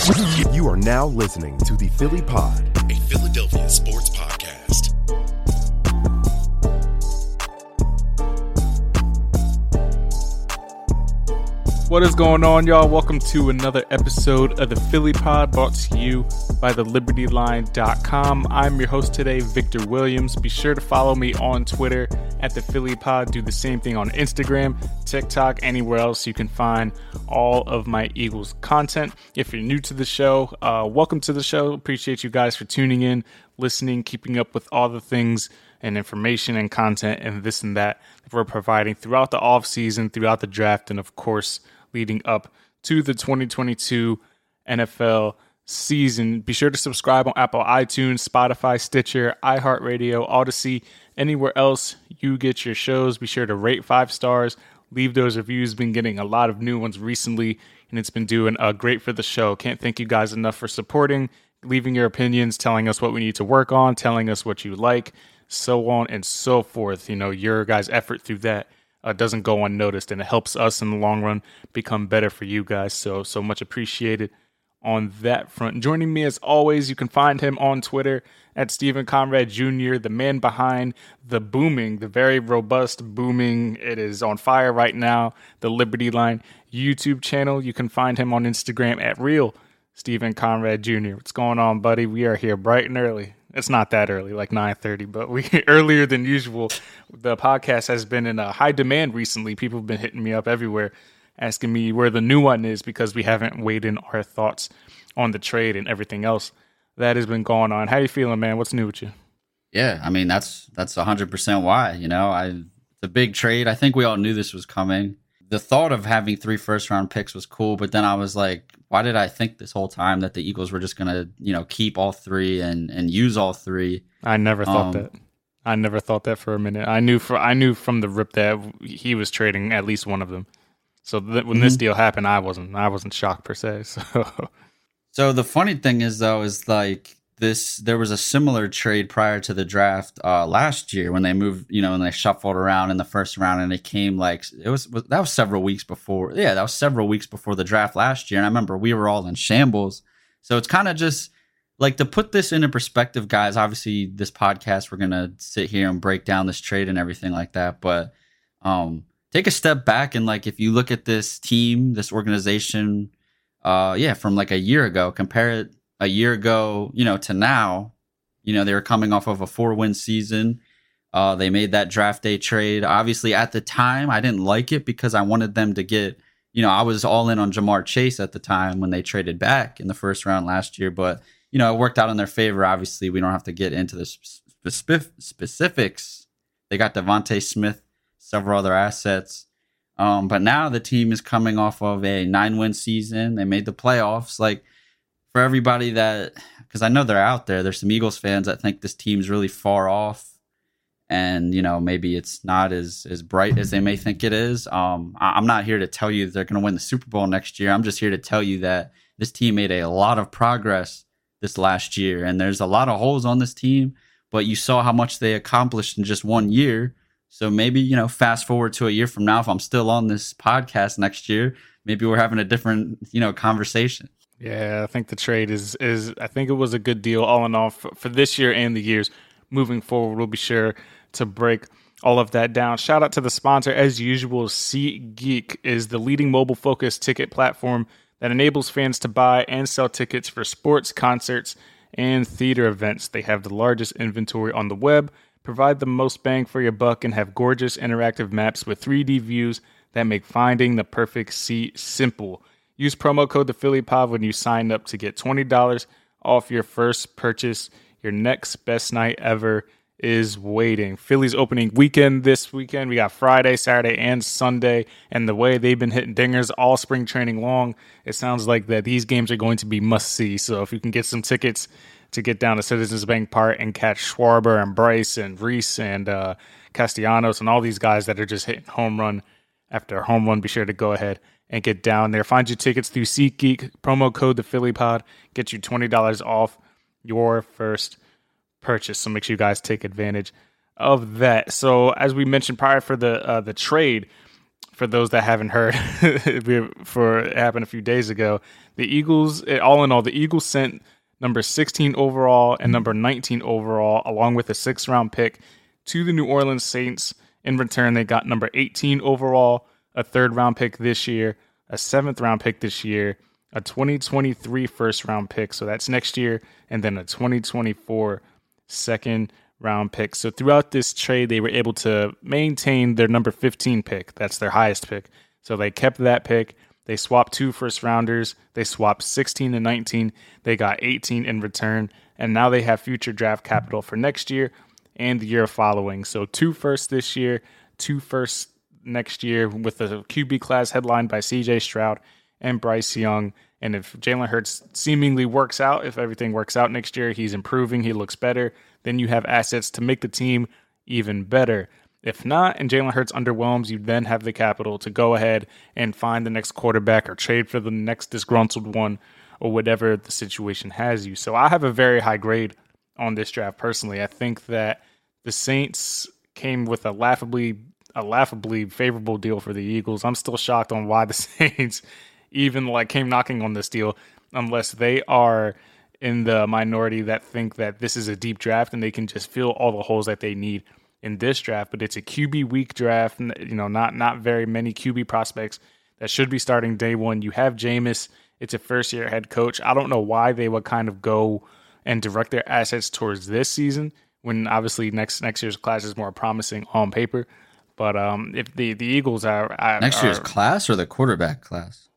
You are now listening to the Philly Pod, a Philadelphia sports podcast. What is going on, y'all? Welcome to another episode of the Philly Pod brought to you by the libertyline.com. I'm your host today, Victor Williams. Be sure to follow me on Twitter at the Philly Pod. Do the same thing on Instagram, TikTok, anywhere else you can find all of my Eagles content. If you're new to the show, uh, welcome to the show. Appreciate you guys for tuning in, listening, keeping up with all the things and information and content and this and that that we're providing throughout the off season, throughout the draft, and of course leading up to the 2022 NFL season. Be sure to subscribe on Apple iTunes, Spotify, Stitcher, iHeartRadio, Audacy, anywhere else you get your shows. Be sure to rate five stars, leave those reviews. Been getting a lot of new ones recently, and it's been doing uh, great for the show. Can't thank you guys enough for supporting, leaving your opinions, telling us what we need to work on, telling us what you like, so on and so forth. You know, your guys' effort through that uh, doesn't go unnoticed, and it helps us in the long run become better for you guys. So so much appreciated on that front. Joining me as always, you can find him on Twitter at Stephen Conrad Jr., the man behind the booming, the very robust booming. It is on fire right now. The Liberty Line YouTube channel. You can find him on Instagram at real Stephen Conrad Jr. What's going on, buddy? We are here bright and early. It's not that early, like nine thirty, but we earlier than usual. The podcast has been in a high demand recently. People have been hitting me up everywhere, asking me where the new one is because we haven't weighed in our thoughts on the trade and everything else that has been going on. How you feeling, man? What's new with you? Yeah, I mean that's that's hundred percent why. You know, I the big trade. I think we all knew this was coming. The thought of having three first round picks was cool, but then I was like, why did I think this whole time that the Eagles were just gonna, you know, keep all three and and use all three? I never thought um, that. I never thought that for a minute. I knew for I knew from the rip that he was trading at least one of them. So th- when mm-hmm. this deal happened, I wasn't I wasn't shocked per se. So. So the funny thing is though is like this there was a similar trade prior to the draft uh, last year when they moved you know and they shuffled around in the first round and it came like it was that was several weeks before yeah that was several weeks before the draft last year. And i remember we were all in shambles. So it's kind of just like to put this into perspective guys obviously this podcast we're gonna sit here and break down this trade and everything like that. But um take a step back and like if you look at this team this organization uh yeah from like a year ago compare it a year ago, you know, to now, you know, they were coming off of a four win season. Uh, they made that draft day trade. Obviously, at the time, I didn't like it because I wanted them to get, you know, I was all in on Ja'Marr Chase at the time when they traded back in the first round last year. But, you know, it worked out in their favor. Obviously, we don't have to get into the spe- specifics. They got DeVonta Smith, several other assets. Um, but now the team is coming off of a nine win season. They made the playoffs. Like, for everybody that because I know they're out there. There's some Eagles fans that think this team's really far off, and you know maybe it's not as as bright as they may think it is. Um, I, am not here to tell you they're going to win the Super Bowl next year. I'm just here to tell you that this team made a lot of progress this last year, and there's a lot of holes on this team. But you saw how much they accomplished in just one year. So maybe you know, fast forward to a year from now, if I'm still on this podcast next year, maybe we're having a different you know conversation. Yeah, I think the trade is is I think it was a good deal all in all for, for this year and the years moving forward. We'll be sure to break all of that down. Shout out to the sponsor as usual. SeatGeek is the leading mobile focused ticket platform that enables fans to buy and sell tickets for sports, concerts, and theater events. They have the largest inventory on the web, provide the most bang for your buck, and have gorgeous interactive maps with 3D views that make finding the perfect seat simple. Use promo code the Philly Pod when you sign up to get twenty dollars off your first purchase. Your next best night ever is waiting. Philly's opening weekend this weekend. We got Friday, Saturday, and Sunday. And the way they've been hitting dingers all spring training long, it sounds like that these games are going to be must see. So if you can get some tickets to get down to Citizens Bank Park and catch Schwarber and Bryce and Rhys and uh, Castellanos and all these guys that are just hitting home run after home run, be sure to go ahead and get down there. Find your tickets through SeatGeek. Promo code the Philly Pod get you twenty dollars off your first purchase. So make sure you guys take advantage of that. So as we mentioned prior for the uh, the trade, for those that haven't heard, for it happened a few days ago, the Eagles. All in all, the Eagles sent number 16 overall and number 19 overall, along with a six round pick, to the New Orleans Saints. In return, they got number 18 overall, a third round pick this year, a seventh round pick this year, a 2023 first round pick. So that's next year, and then a 2024 second round pick. So throughout this trade, they were able to maintain their number 15 pick. That's their highest pick. So they kept that pick. They swapped two first rounders. They swapped 16 and 19. They got 18 in return. And now they have future draft capital for next year and the year following. So two firsts this year, two firsts next year with the QB class headlined by CJ Stroud and Bryce Young. And if Jalen Hurts seemingly works out, if everything works out next year, he's improving, he looks better, then you have assets to make the team even better. If not, and Jalen Hurts underwhelms, you then have the capital to go ahead and find the next quarterback or trade for the next disgruntled one or whatever the situation has you. So I have a very high grade on this draft personally. I think that the Saints came with a laughably a laughably favorable deal for the Eagles. I'm still shocked on why the Saints even like came knocking on this deal unless they are in the minority that think that this is a deep draft and they can just fill all the holes that they need in this draft. But it's a QB weak draft, you know, not not very many QB prospects that should be starting day one. You have Jameis. It's a first year head coach. I don't know why they would kind of go and direct their assets towards this season when obviously next next year's class is more promising on paper. But um, if the the Eagles are, are next year's are, class or the quarterback class,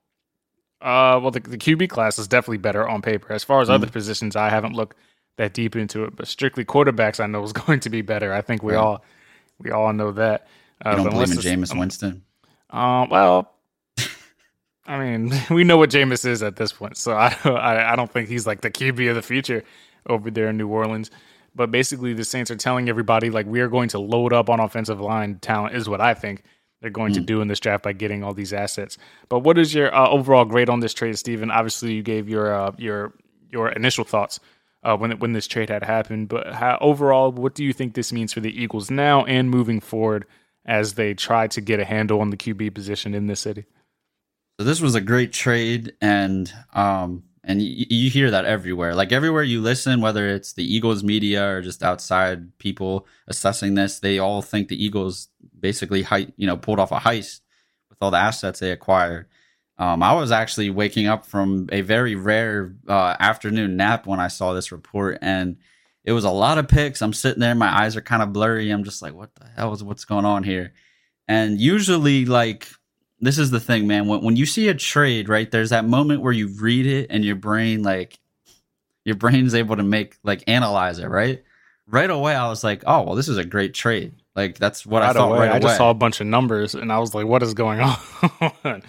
uh, well, the, the QB class is definitely better on paper. As far as mm other positions, I haven't looked that deep into it, but strictly quarterbacks, I know is going to be better. I think we right. all we all know that. Uh, you don't believe in Jameis Winston? Um, well, I mean, we know what Jameis is at this point, so I, I I don't think he's like the QB of the future over there in New Orleans. But basically, the Saints are telling everybody like we are going to load up on offensive line talent is what I think they're going mm. to hmm. do in this draft by getting all these assets. But what is your uh, overall grade on this trade, Stephen? Obviously, you gave your uh, your your initial thoughts uh, when when this trade had happened. But how, overall, what do you think this means for the Eagles now and moving forward as they try to get a handle on the QB position in this city? So this was a great trade, and um, and y- you hear that everywhere. Like everywhere you listen, whether it's the Eagles media or just outside people assessing this, they all think the Eagles basically, you know, pulled off a heist with all the assets they acquired. Um, I was actually waking up from a very rare uh, afternoon nap when I saw this report, and it was a lot of picks. I'm sitting there, my eyes are kind of blurry. I'm just like, what the hell is what's going on here? And usually, like this is the thing, man. When when you see a trade, right, there's that moment where you read it and your brain like your brain's able to make like analyze it, right? Right away, I was like, oh well, this is a great trade. Like that's what right I thought away, right away. I just saw a bunch of numbers and I was like, what is going on?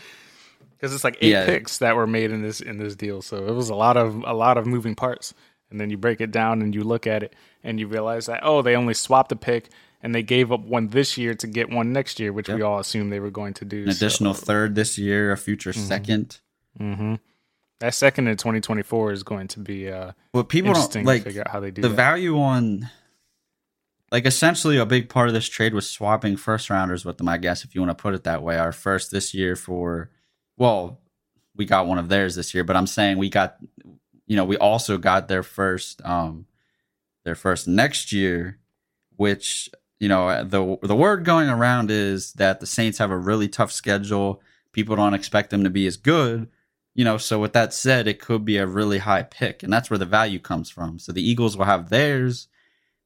Because it's like eight yeah. picks that were made in this in this deal, so it was a lot of a lot of moving parts. And then you break it down and you look at it and you realize that oh, they only swapped a pick and they gave up one this year to get one next year, which yep. we all assumed they were going to do. An additional so. third this year, a future mm-hmm. 2nd mm-hmm. That second in 2024 is going to be uh, well, people don't like figure out how they do the that. value on. Like essentially, a big part of this trade was swapping first rounders with them. I guess if you want to put it that way, our first this year for, well, we got one of theirs this year, but I'm saying we got, you know, we also got their first, um, their first next year, which you know, the the word going around is that the Saints have a really tough schedule. People don't expect them to be as good. You know, so with that said, it could be a really high pick, and that's where the value comes from. So the Eagles will have theirs,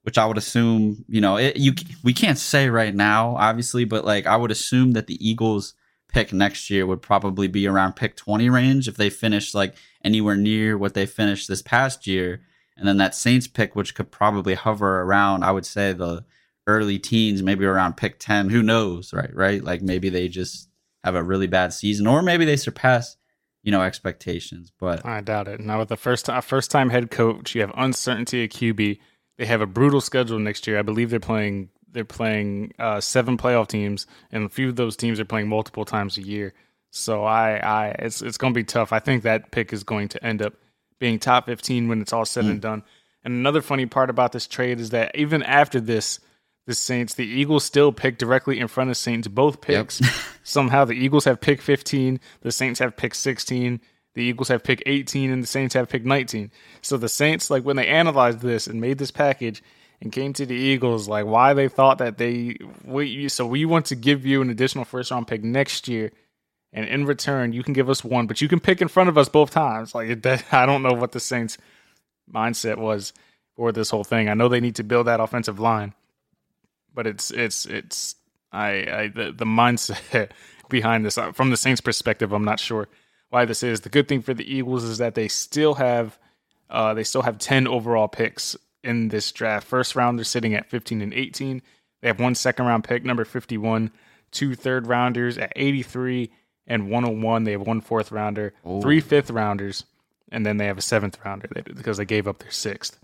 which I would assume, you know, it, you we can't say right now, obviously, but like I would assume that the Eagles pick next year would probably be around pick 20 range if they finish like anywhere near what they finished this past year and then that Saints pick, which could probably hover around, I would say the early teens, maybe around pick ten. Who knows, right? Right? Like maybe they just have a really bad season, or maybe they surpass, you know, expectations. But I doubt it. Now with the first time first time head coach, you have uncertainty at QB. They have a brutal schedule next year. I believe they're playing they're playing uh, seven playoff teams, and a few of those teams are playing multiple times a year. So I, I it's it's going to be tough. I think that pick is going to end up being top 15 when it's all said mm. and done. And another funny part about this trade is that even after this, the Saints, the Eagles still pick directly in front of Saints both picks. Yep. Somehow the Eagles have pick 15, the Saints have pick 16, the Eagles have pick 18, and the Saints have pick 19. So the Saints, like when they analyzed this and made this package and came to the Eagles, like why they thought that they we so we want to give you an additional first round pick next year and in return you can give us one, but you can pick in front of us both times. Like that, I don't know what the Saints' mindset was for this whole thing. I know they need to build that offensive line, but it's it's it's I, I the, the mindset behind this uh, from the Saints' perspective. I'm not sure why this is. The good thing for the Eagles is that they still have uh, they still have 10 overall picks in this draft. First round, they're sitting at 15 and 18. They have one second round pick, number 51, two third rounders at 83 and 101. They have one fourth rounder, Ooh. three fifth rounders, and then they have a seventh rounder because they gave up their sixth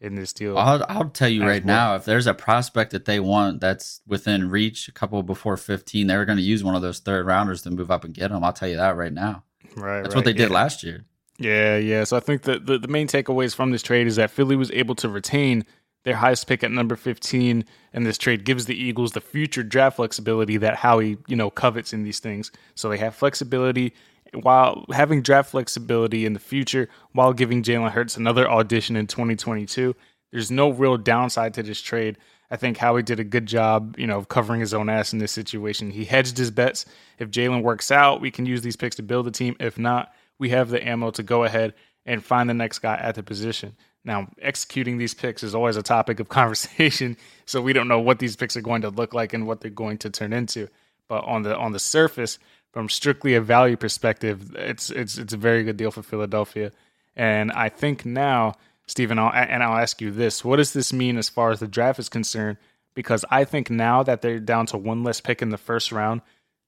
in this deal. I'll, I'll tell you right well. now, if there's a prospect that they want that's within reach, a couple before 15, they're going to use one of those third rounders to move up and get them. I'll tell you that right now. Right. That's right. what they did yeah. last year. Yeah, yeah. So I think that the, the main takeaways from this trade is that Philly was able to retain their highest pick at number 15 and this trade gives the Eagles the future draft flexibility that Howie, you know, covets in these things. So they have flexibility while having draft flexibility in the future while giving Jalen Hurts another audition in 2022. There's no real downside to this trade. I think Howie did a good job, you know, of covering his own ass in this situation. He hedged his bets. If Jalen works out, we can use these picks to build a team. If not, we have the ammo to go ahead and find the next guy at the position. Now, executing these picks is always a topic of conversation, so we don't know what these picks are going to look like and what they're going to turn into. But on the on the surface, from strictly a value perspective, it's it's it's a very good deal for Philadelphia. And I think now, Stephen, I'll, and I'll ask you this: What does this mean as far as the draft is concerned? Because I think now that they're down to one less pick in the first round,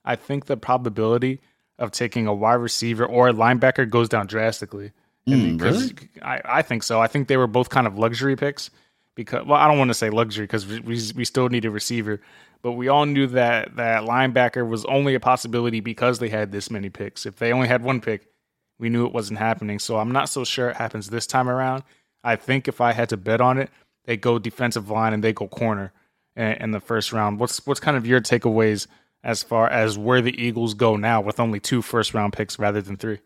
I think the probability of taking a wide receiver or a linebacker goes down drastically. Mm, really? I, I think so. I think they were both kind of luxury picks because well, I don't want to say luxury because we, we still need a receiver, but we all knew that that linebacker was only a possibility because they had this many picks. If they only had one pick, we knew it wasn't happening. So I'm not so sure it happens this time around. I think if I had to bet on it, they go defensive line and they go corner in, in the first round. What's what's kind of your takeaways as far as where the Eagles go now with only two first round picks rather than three?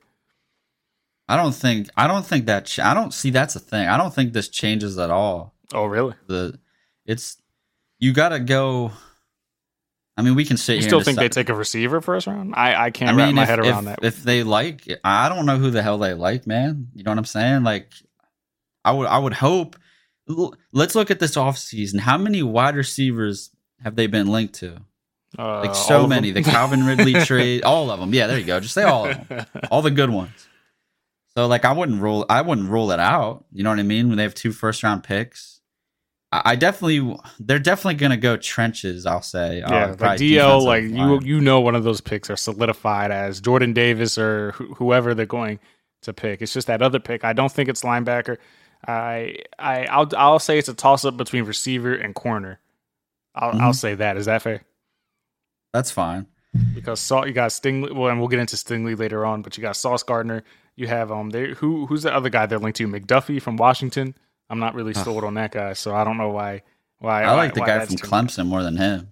I don't think I don't think that ch- I don't see that's a thing. I don't think this changes at all. Oh, really? The it's you got to go. I mean, we can sit you. Still think they take a receiver first round? I I can't I mean, wrap my if, head around if, that. If they like, I don't know who the hell they like, man. You know what I'm saying? Like, I would I would hope. Let's look at this offseason. How many wide receivers have they been linked to? Uh, like so many. The Calvin Ridley trade, all of them. Yeah, there you go. Just say all of them. all the good ones. So like I wouldn't rule I wouldn't rule it out. You know what I mean? When they have two first round picks. I, definitely they're definitely gonna go trenches, I'll say. Yeah, uh, like DL, like line. you you know one of those picks are solidified as Jordan Davis or wh- whoever they're going to pick. It's just that other pick. I don't think it's linebacker. I I I'll I'll say it's a toss up between receiver and corner. I'll mm-hmm. I'll say that. Is that fair? That's fine. Because Saul, you got Stingley. Well, and we'll get into Stingley later on. But you got Sauce Gardner. You have um, there who who's the other guy they're linked to? McDuffie from Washington. I'm not really sold on that guy, so I don't know why. Why I like why, the guy from Clemson out. more than him.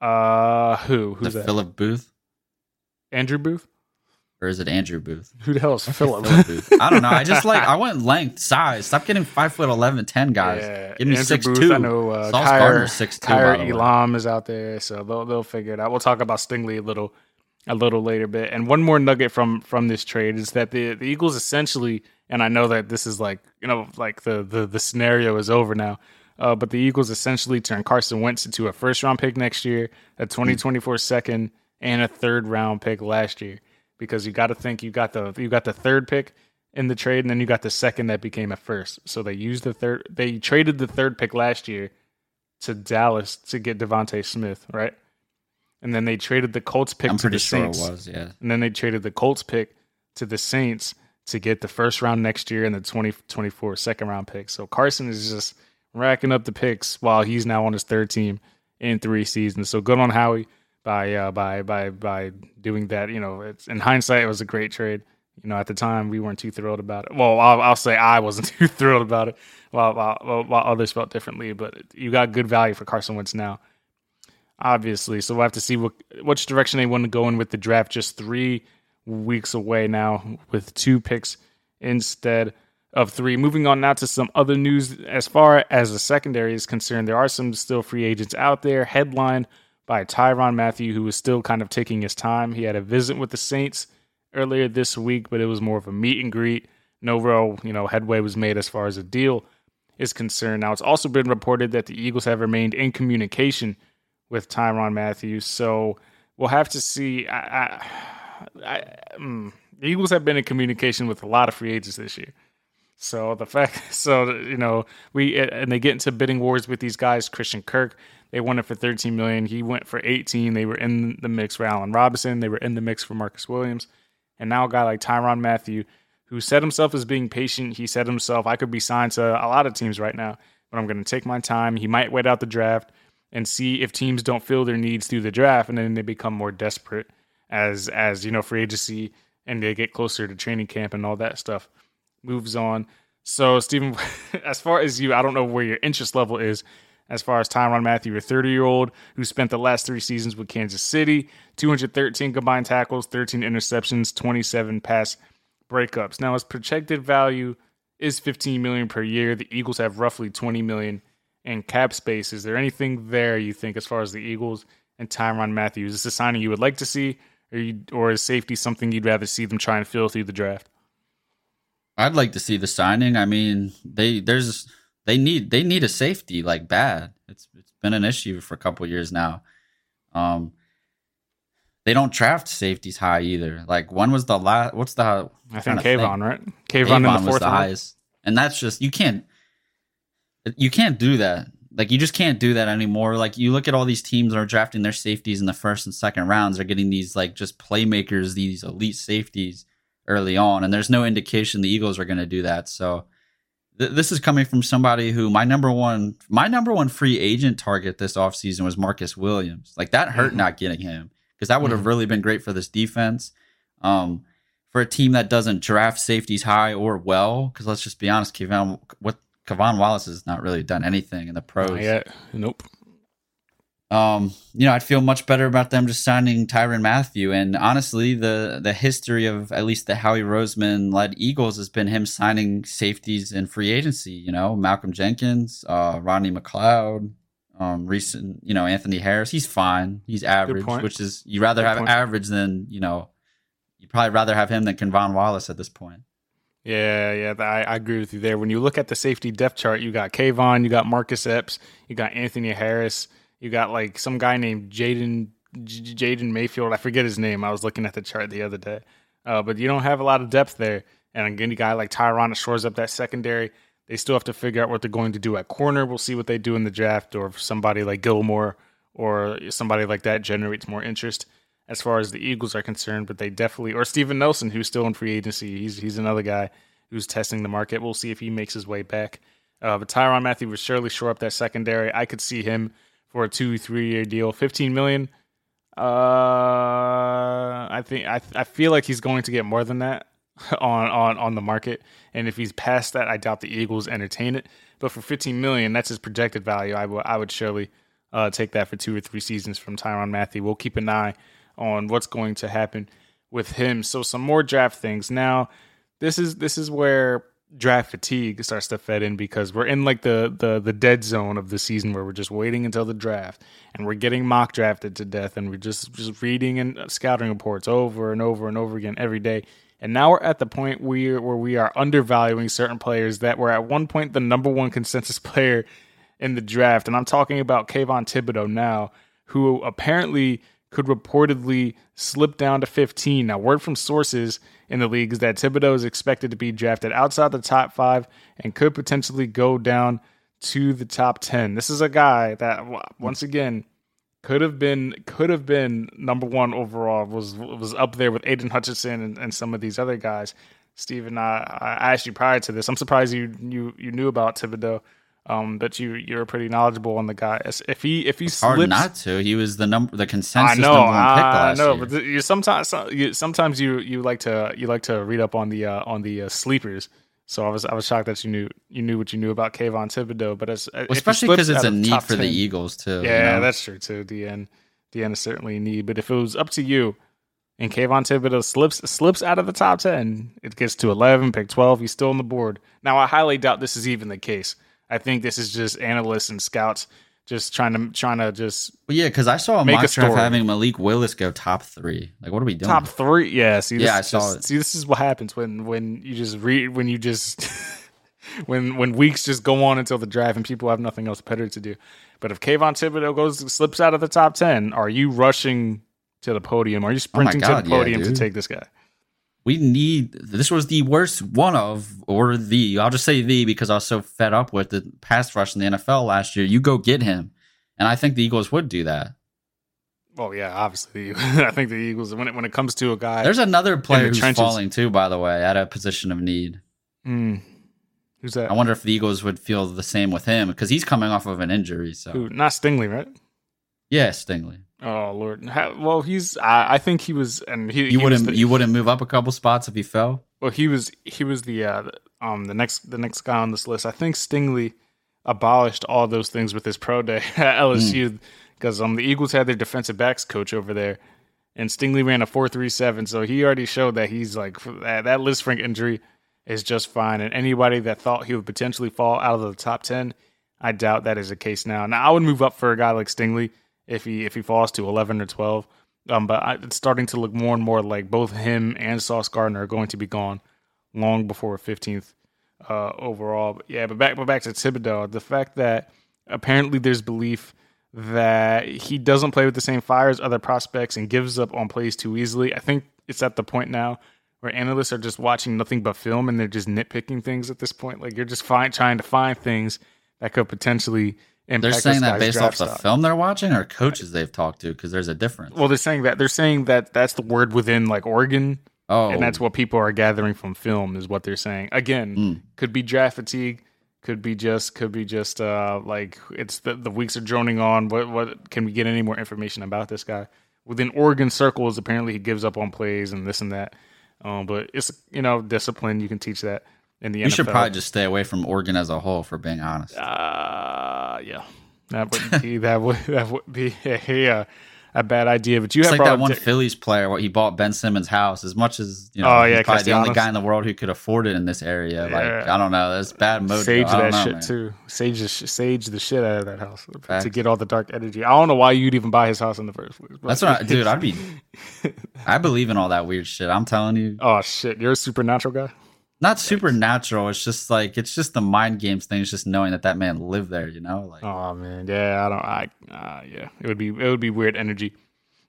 Uh, who? Who's the that? Philip Booth. Andrew Booth. Or is it Andrew Booth? Who the hell is Philip? Booth. I don't know. I just like I went length, size. Stop getting five foot 11, 10 guys. Yeah, Give me Andrew six Booth, two. I know uh, Sauce Kaiir, six two. Elam is out there, so they'll they'll figure it out. We'll talk about Stingley a little a little later bit. And one more nugget from from this trade is that the the Eagles essentially, and I know that this is like you know like the the the scenario is over now. Uh, but the Eagles essentially turned Carson Wentz into a first round pick next year, a 2024 second, and a third round pick last year. Because you got to think you got the you got the third pick in the trade, and then you got the second that became a first. So they used the third. They traded the third pick last year to Dallas to get DeVonta Smith, right? And then they traded the Colts pick I'm to pretty the sure Saints. it was. Yeah. And then they traded the Colts pick to the Saints to get the first round next year and the 2024 second round pick. So Carson is just racking up the picks while he's now on his third team in three seasons. So good on Howie by uh, by by by doing that. You know, it's in hindsight it was a great trade. You know, at the time we weren't too thrilled about it. Well, I'll, I'll say I wasn't too thrilled about it, while, while while others felt differently. But you got good value for Carson Wentz now obviously. So we'll have to see what which direction they want to go in with the draft. Just three weeks away now, with two picks instead of three. Moving on now to some other news as far as the secondary is concerned. There are some still free agents out there. Headlined by Tyrann Mathieu, who is still kind of taking his time. He had a visit with the Saints earlier this week, but it was more of a meet and greet. No real, you know, headway was made as far as a deal is concerned. Now, it's also been reported that the Eagles have remained in communication with Tyron Matthews. So we'll have to see. I, I, I, mm, the Eagles have been in communication with a lot of free agents this year. So the fact, so you know, we and they get into bidding wars with these guys. Christian Kirk, they wanted for 13 million. He went for 18. They were in the mix for Allen Robinson. They were in the mix for Marcus Williams, and now a guy like Tyrann Mathieu, who said himself as being patient. He said himself, I could be signed to a lot of teams right now, but I'm going to take my time. He might wait out the draft and see if teams don't fill their needs through the draft, and then they become more desperate as as you know free agency and they get closer to training camp and all that stuff moves on. So, Stephen, as far as you, I don't know where your interest level is. As far as Tyrann Mathieu, a 30 year old who spent the last three seasons with Kansas City, 213 combined tackles, 13 interceptions, 27 pass breakups. Now, his projected value is 15 million per year. The Eagles have roughly 20 million in cap space. Is there anything there you think as far as the Eagles and Tyrann Mathieu? Is this a signing you would like to see, or, you, or is safety something you'd rather see them try and fill through the draft? I'd like to see the signing. I mean, they there's they need they need a safety like bad. It's it's been an issue for a couple years now. Um, they don't draft safeties high either. Like one was the last. What's the? I think Kayvon, right? Kayvon, in the fourth was the highest, and that's just you can't you can't do that. Like you just can't do that anymore. Like you look at all these teams that are drafting their safeties in the first and second rounds. They're getting these like just playmakers, these elite safeties early on, and there's no indication the Eagles are going to do that. So th- this is coming from somebody who my number one my number one free agent target this offseason was Marcus Williams. Like that hurt Mhm. not getting him because that would have Mhm. really been great for this defense. Um, for a team that doesn't draft safeties high or well, because let's just be honest, Kevin, what K'Von Wallace has not really done anything in the pros. Not yet. Nope. Um, you know, I'd feel much better about them just signing Tyrann Mathieu. And honestly, the the history of at least the Howie Roseman led Eagles has been him signing safeties in free agency. You know, Malcolm Jenkins, uh, Rodney McLeod, um, recent, you know, Anthony Harris. He's fine. He's average, which is you rather Good have point. average than you know. You probably rather have him than K'Von Wallace at this point. Yeah, yeah, I, I agree with you there. When you look at the safety depth chart, you got Kayvon, you got Marcus Epps, you got Anthony Harris, you got like some guy named Jaden Jaden Mayfield. I forget his name. I was looking at the chart the other day, uh, but you don't have a lot of depth there. And again, a guy like Tyrann shores up that secondary. They still have to figure out what they're going to do at corner. We'll see what they do in the draft, or if somebody like Gilmore or somebody like that generates more interest as far as the Eagles are concerned, but they definitely or Steven Nelson, who's still in free agency. He's he's another guy who's testing the market. We'll see if he makes his way back. Uh, but Tyrann Mathieu would surely shore up that secondary. I could see him for a two three year deal, fifteen million. Uh, I think I I feel like he's going to get more than that on on on the market, and if he's past that, I doubt the Eagles entertain it. But for fifteen million, that's his projected value. I would I would surely uh, take that for two or three seasons from Tyrann Mathieu. We'll keep an eye on what's going to happen with him. So some more draft things. Now, this is this is where draft fatigue starts to fed in because we're in like the the the dead zone of the season where we're just waiting until the draft and we're getting mock drafted to death and we're just just reading and scouting reports over and over and over again every day. And now we're at the point where where we are undervaluing certain players that were at one point the number one consensus player in the draft. And I'm talking about Kayvon Thibodeaux now, who apparently could reportedly slip down to 15. Now, word from sources in the league is that Thibodeaux is expected to be drafted outside the top five and could potentially go down to the top 10. This is a guy that, once again, could have been could have been number one overall. Was was up there with Aidan Hutchinson and, and some of these other guys. Steven, I, I asked you prior to this. I'm surprised you you you knew about Thibodeaux um, but you you're pretty knowledgeable on the guy. If he if he slips, hard not to. He was the number, the I consensus know, number one pick I know, year. but you sometimes you, sometimes you you like to you like to read up on the uh, on the uh, sleepers. So I was I was shocked that you knew you knew what you knew about Kayvon Thibodeaux, but as Well, especially because it's a need for the Eagles too. you Yeah, know? that's true too. DN DN is certainly a need, but if it was up to you. And Kayvon Thibodeaux slips slips out of the top ten. It gets to eleven, pick twelve. He's still on the board. Now, I highly doubt this is even the case. I think this is just analysts and scouts just trying to trying to just Well, yeah, because I saw a mock draft story. having Malik Willis go top three. Like, what are we doing? top three. Yeah, see, this Yeah, I is saw just- it. See, this is what happens when when you just read when you just when when weeks just go on until the draft and people have nothing else better to do. But if Kayvon Thibodeaux goes slips out of the top ten, are you rushing to the podium? Are you oh sprinting Oh God, to the yeah, podium to take this guy? We need this was the worst one of or the I'll just say the because I was so fed up with the pass rush in the NFL last year. You go get him, and I think the Eagles would do that. Well, yeah, obviously. I think the Eagles when it when it comes to a guy, There's another player who's trenches. falling too, by the way, at a position of need. Hmm. who's that? I wonder if the Eagles would feel the same with him because he's coming off of an injury. So Who? Not Stingley, right? yeah, Stingley. Oh Lord. How, well, he's. I, I think he was, and he. You he wouldn't the- you wouldn't move up a couple spots if he fell. Well, he was he was the uh, um the next the next guy on this list. I think Stingley abolished all those things with his pro day at LSU because um the Eagles had their defensive backs coach over there, and Stingley ran a four three seven. So he already showed that he's like that that Lisfranc injury is just fine. And anybody that thought he would potentially fall out of the top ten, I doubt that is the case now. Now I would move up for a guy like Stingley if he if he falls to eleven or twelve. Um, but I, it's starting to look more and more like both him and Sauce Gardner are going to be gone long before 15th uh, overall. But yeah, but back but back to Thibodeaux, the fact that apparently there's belief that he doesn't play with the same fire as other prospects and gives up on plays too easily. I think it's at the point now where analysts are just watching nothing but film and they're just nitpicking things at this point. Like you're just find, trying to find things that could potentially. They're saying that based off the film they're watching or coaches they've talked to? Because there's a difference. Well, they're saying that they're saying that that's the word within like Oregon oh, and that's what people are gathering from film is what they're saying. Again Mm. could be draft fatigue could be just could be just uh like it's the, the weeks are droning on. What what can we get any more information about this guy? Within oregon circles apparently he gives up on plays and this and that. Um but it's you know discipline you can teach that in the you NFL. should probably just stay away from Oregon as a whole, for being honest. uh yeah that would be that would that would be a, a, a bad idea but you It's have like that one Phillies player. What he bought Ben Simmons' house. As much as you know, Oh, yeah, probably the only guy in the world who could afford it in this area. Like I don't know, that's bad mojo. Sage that know, shit man. too. Sage the sage the shit out of that house Facts. to get all the dark energy. I don't know why you'd even buy his house in the first place. That's what, I, dude. I'd be. I believe in all that weird shit. I'm telling you, oh shit, you're a supernatural guy. Not supernatural. It's just like it's just the mind games thing. It's just knowing that that man lived there. You know, like Oh man, yeah, I don't. I uh, yeah, it would be it would be weird energy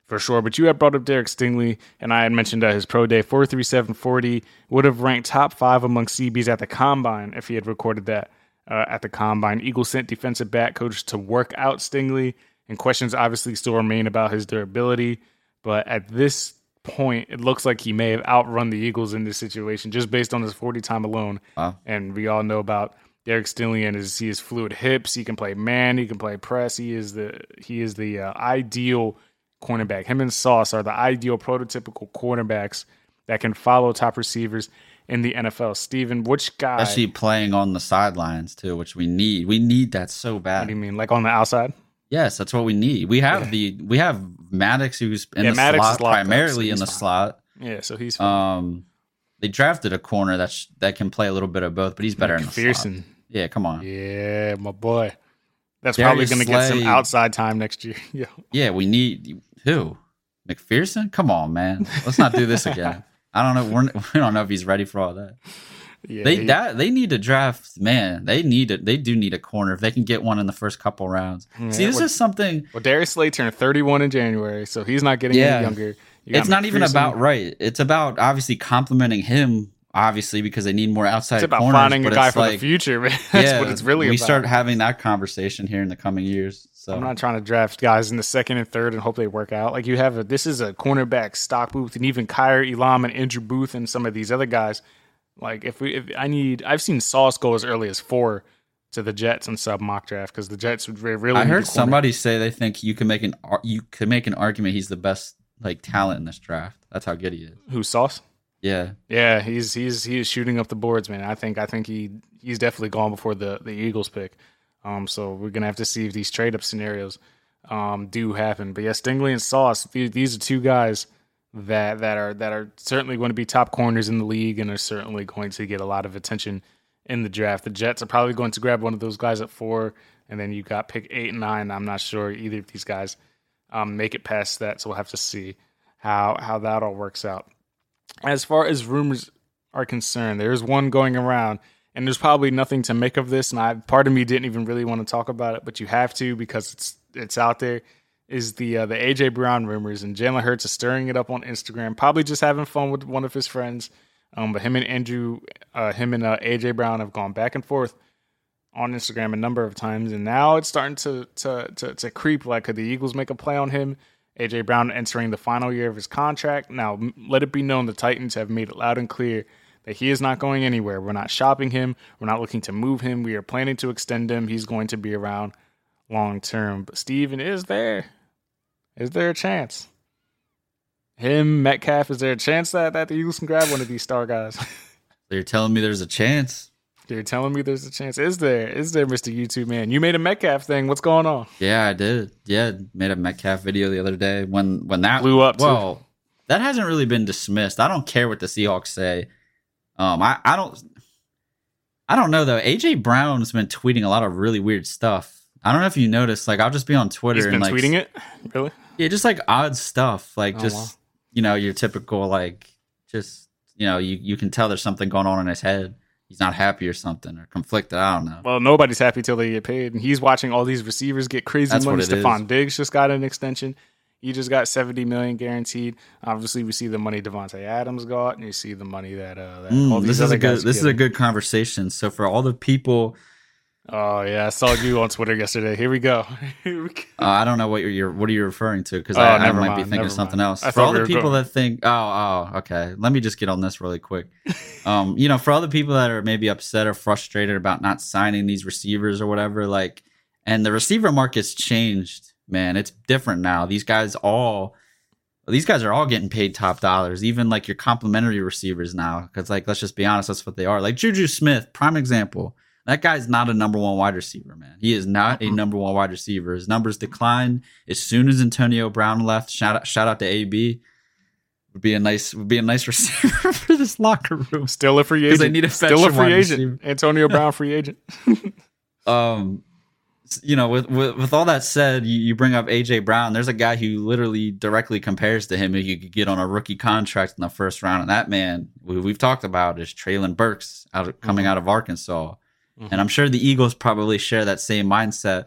for sure. But you had brought up Derek Stingley, and I had mentioned uh, his pro day four three seven forty would have ranked top five among CBs at the combine if he had recorded that uh, at the combine. Eagles sent defensive back coach to work out Stingley, and questions obviously still remain about his durability. But at this point, it looks like he may have outrun the Eagles in this situation just based on his forty time alone. Wow. And we all know about Derek Stingley and his he has fluid hips. He can play man. He can play press. He is the he is the uh, ideal cornerback. Him and Sauce are the ideal prototypical cornerbacks that can follow top receivers in the NFL. Steven, which guy? especially playing on the sidelines too, which we need. We need that so bad. what do you mean, like on the outside? Yes, that's what we need. We have the we have Maddox who's in Yeah, the Maddox slot locked up, primarily so in the fine. slot. Yeah, so he's fine. Um, they drafted a corner that's that can play a little bit of both, but he's better in the slot. Yeah, come on. Yeah, my boy. That's Darius probably going to get some outside time next year. Yeah. Yeah, we need who? McPhearson? Come on, man. Let's not do this again. I don't know. We're, we don't know if he's ready for all that. Yeah, they he- that they need to draft. Man, they need it. They do need a corner if they can get one in the first couple rounds. See, this well- is something. Well, Darius Slay turned 31 in January, so he's not getting Yeah. any younger. You It's not even about right. It's about obviously complimenting him. Obviously, because they need more outside. It's about corners, finding a guy for like, the future, man. That's yeah, what it's really we about. start having that conversation here in the coming years. So I'm not trying to draft guys in the second and third and hope they work out. Like you have a this is a cornerback stock booth, and even Kaiir Elam and Andrew Booth and some of these other guys. Like if we, if I need, I've seen Sauce go as early as four to the Jets and sub mock draft because the Jets would really. I heard somebody say they think you can make an you can make an argument he's the best like talent in this draft. That's how good he is. who Sauce. Yeah, Yeah, he's he's he's shooting up the boards, man. I think I think he he's definitely gone before the the Eagles pick. Um, so we're gonna have to see if these trade up scenarios um do happen. But yeah, Stingley and Sauce, these, these are two guys that that are that are certainly going to be top corners in the league and are certainly going to get a lot of attention in the draft. The Jets are probably going to grab one of those guys at four, and then you got pick eight and nine. I'm not sure either of these guys um, make it past that, so we'll have to see how how that all works out as far as rumors are concerned, there's one going around, and there's probably nothing to make of this. And I, part of me didn't even really want to talk about it, but you have to because it's it's out there. Is the uh, the AJ Brown rumors and Jalen Hurts is stirring it up on Instagram, probably just having fun with one of his friends. Um, but him and Andrew, uh, him and uh, AJ Brown have gone back and forth on Instagram a number of times, and now it's starting to to to, to creep. Like, could the Eagles make a play on him? AJ Brown entering the final year of his contract. Now, let it be known the Titans have made it loud and clear that he is not going anywhere. We're not shopping him. We're not looking to move him. We are planning to extend him. He's going to be around long term. But Steven, is there is there a chance? Him, Metcalf, is there a chance that, that the Eagles can grab one of these star guys? You're telling me there's a chance. You're telling me there's a chance. Is there? Is there, Mr. YouTube man? You made a Metcalf thing. What's going on? Yeah, I did. Yeah, made a Metcalf video the other day when when that Blew up, too. Well, that hasn't really been dismissed. I don't care what the Seahawks say. Um, I I don't I don't know though. AJ Brown's been tweeting a lot of really weird stuff. I don't know if you noticed. Like, I'll just be on Twitter He's been and like tweeting it? Really? Yeah, just like odd stuff, like Oh, just wow. you know your typical like just you know you you can tell there's something going on in his head. He's not happy or something or conflicted. I don't know. Well, nobody's happy till they get paid, and he's watching all these receivers get crazy That's money. what it is. Stefon Diggs just got an extension. He just got seventy million guaranteed. Obviously, we see the money Davante Adams got, and you see the money that, uh, that all Mm, these this is other a good guys this is a good conversation. So for all the people, Oh yeah, I saw you on Twitter yesterday. Here we go. Here we go. uh, I don't know what you're, you're what are you referring to because Oh, I, I might be thinking of something mind. else. I For all we the people going- that think, oh oh okay, let me just get on this really quick. um, you know, for all the people that are maybe upset or frustrated about not signing these receivers or whatever, like, and the receiver market's changed, man. It's different now. These guys all these guys are all getting paid top dollars, even like your complimentary receivers now. Because, like, let's just be honest, that's what they are. Like Juju Smith, prime example. That guy's not a number one wide receiver, man. He is not a number one wide receiver. His numbers declined as soon as Antonio Brown left. Shout out, shout out to AB. Would be a nice, would be a nice receiver for this locker room. Still a free agent. they need a Still a free agent. receiver. Antonio Brown, free agent. um you know with, with with all that said you, you bring up aj brown there's a guy who literally directly compares to him who you could get on a rookie contract in the first round and that man who we've talked about is Treylon Burks out of, coming out of arkansas and i'm sure the eagles probably share that same mindset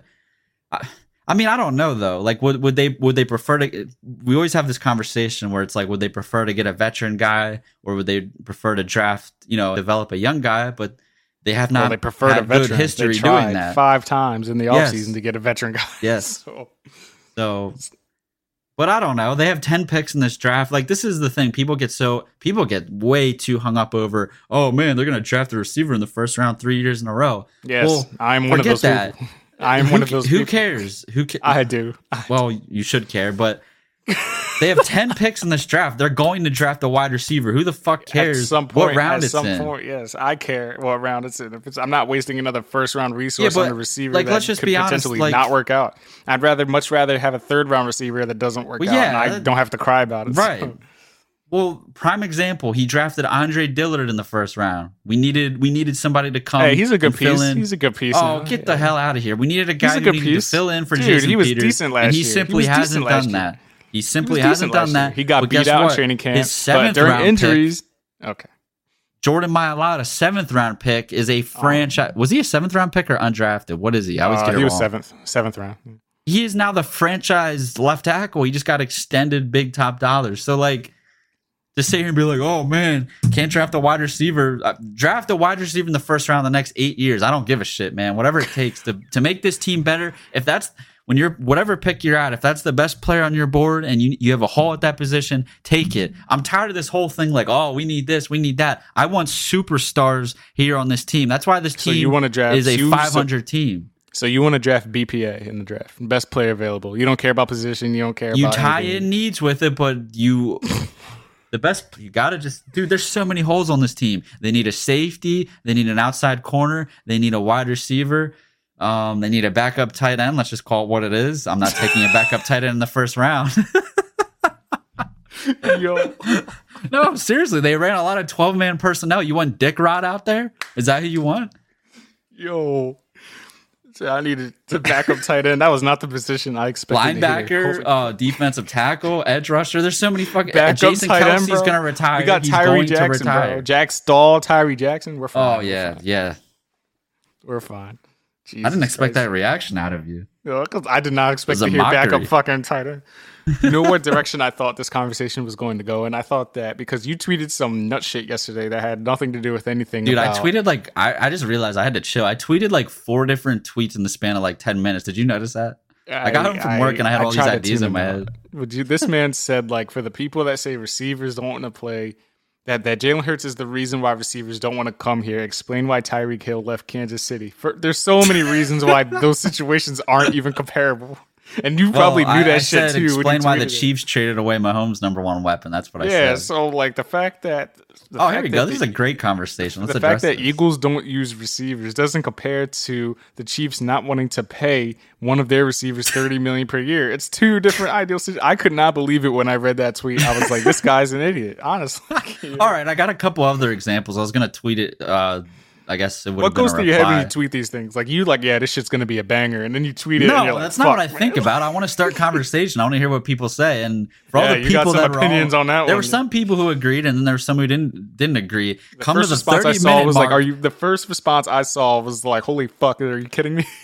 I, I mean i don't know though like would, would they would they prefer to we always have this conversation where it's like would they prefer to get a veteran guy or would they prefer to draft you know develop a young guy but they have not well, they prefer a had veteran. good history they tried doing that five times in the Yes. offseason to get a veteran guy. Yes. So, So, but I don't know. They have 10 picks in this draft. Like, this is the thing. People get so, people get way too hung up over, oh man, they're going to draft a receiver in the first round three years in a row. yes, Well, I'm one of those that. people. I'm Who one of those Who people. cares? Who ca- I do. well, you should care, but they have 10 picks in this draft. They're going to draft a wide receiver. Who the fuck cares At some point, what round at it's some in? point, yes, I care what round it's in. If it's, I'm not wasting another first round resource Yeah, on a receiver like, that let's just could be honest, potentially like- not work out. I'd rather, much rather, have a third round receiver that doesn't work Well, out, yeah, and I don't have to cry about it. Right. So, Well, prime example, he drafted Andre Dillard in the first round. We needed we needed somebody to come. hey, he's a good piece. in. He's a good piece. Oh, get the hell out of here! We needed a guy a who needed piece. to fill in for Dude, Jason he was Peters, decent last and he year. He simply hasn't done year. that. He He simply was hasn't done that. year. He got But beat out what? in training camp. His but seventh during round pick- injuries, okay. Jordan Mailata, seventh round pick, is a franchise. was he a seventh round pick or undrafted? What is he? I always Uh, get it he was wrong. seventh, seventh round. He is now the franchise left tackle. He just got extended big top dollars. So like, to sit here and be like, oh man, can't draft a wide receiver. Uh, draft a wide receiver in the first round the next eight years. I don't give a shit, man. Whatever it takes to to make this team better. If that's when you're whatever pick you're at, if that's the best player on your board and you you have a hole at that position, take it. I'm tired of this whole thing like, oh, we need this, we need that. I want superstars here on this team. That's why this So team you wanna draft is a two- 500 team. So you want to draft BPA in the draft, best player available. You don't care about position. You don't care. you tie anything. in needs with it, but you the best you gotta just dude, there's so many holes on this team. They need a safety, they need an outside corner, they need a wide receiver, um, they need a backup tight end. Let's just call it what it is. I'm not taking a backup tight end in the first round. Yo, no, seriously, they ran a lot of 12 man personnel. You want Dick Rod out there? Is that who you want? yo. So I needed to back up tight end. That was not the position I expected. Linebacker, uh, defensive tackle, edge rusher. There's so many fucking. Back up Jason tight end, Kelce's bro. gonna retire. We got He's Tyree Jackson, bro. Jack Stoll, Tyree Jackson. We're fine. Oh yeah, yeah. we're fine. I didn't expect that reaction out of you. that. I did not expect It was to a hear backup mockery. fucking tight end. You know what direction I thought this conversation was going to go, and I thought that because you tweeted some nut shit yesterday that had nothing to do with anything. Dude, I tweeted like I, I just realized I had to chill. I tweeted like four different tweets in the span of like ten minutes. Did you notice that? I got home from work and I had all these ideas in my him head. Would you, this man said like for the people that say receivers don't want to play, that that Jalen Hurts is the reason why receivers don't want to come here. Explain why Tyreek Hill left Kansas City. For, there's so many reasons why those situations aren't even comparable, and you probably Well, knew I- that I shit said, too. Explain why the tweeted it. Chiefs traded away Mahomes' number one weapon. That's what I Yeah, said. Yeah. So like the fact that the oh, here we go. This is a great conversation. Let's the fact that this. Eagles don't use receivers doesn't compare to the Chiefs not wanting to pay one of their receivers thirty million per year. It's two different ideal. I could not believe it when I read that tweet. I was like, "This guy's an idiot." Honestly, All right, I got a couple other examples. I was gonna tweet it. Uh, I guess it would. what goes through your head when you tweet these things? Like you, like, yeah, this shit's gonna be a banger, and then you tweet it. and No, you're like, that's not what I think about. I want to start conversation. I want to hear what people say. And for all the people that were all- opinions on that there one. were some people who agreed, and then there were some who didn't didn't agree. Come to First the response I saw was mark. like, "Are you?" The first response I saw was like, "Holy fuck, are you kidding me?"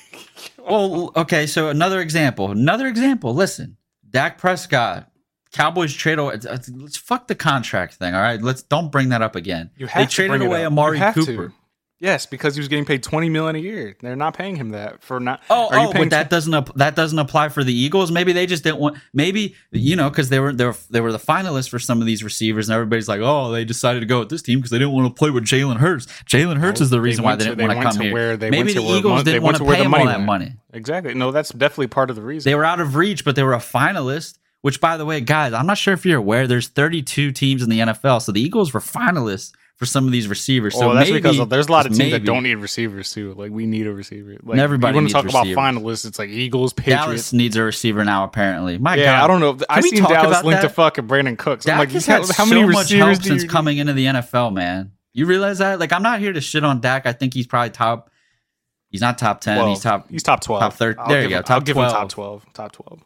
Well, okay. So another example. Another example. Listen, Dak Prescott. Cowboys trade away. Uh, let's fuck the contract thing. All right. Let's don't bring that up again. You have they to traded away. Amari Cooper. to. Yes, because he was getting paid twenty million a year. They're not paying him that for not. Oh, are you oh, but that doesn't ap- that doesn't apply for the Eagles. Maybe they just didn't want. Maybe you know because they were they were they were the finalists for some of these receivers, and everybody's like, oh, they decided to go with this team because they didn't want to play with Jalen Hurts. Jalen Hurts is the They reason why they didn't want to come here. where they Maybe the Eagles mon- didn't want to pay the them all that money. Exactly. No, that's definitely part of the reason. They were out of reach, but they were a finalist. Which, by the way, guys, I'm not sure if you're aware. There's 32 teams in the NFL, so the Eagles were finalists for some of these receivers. So well, that's maybe, because there's a lot of teams that don't need receivers too. Like we need a receiver. Like Everybody You want to talk receivers. about finalists? It's like Eagles, Patriots. Dallas needs a receiver now. Apparently, my yeah, God, I don't know. I Can seen Dallas linked that? to fucking Brandin Cooks. I'm Dak like, you has had how so many much help since you coming into the NFL, man. You realize that? Like, I'm not here to shit on Dak. I think he's probably top. He's not top ten. Well, he's top. He's top twelve. top third- I'll there you go, him- top I'll give him 12. top twelve. Top twelve.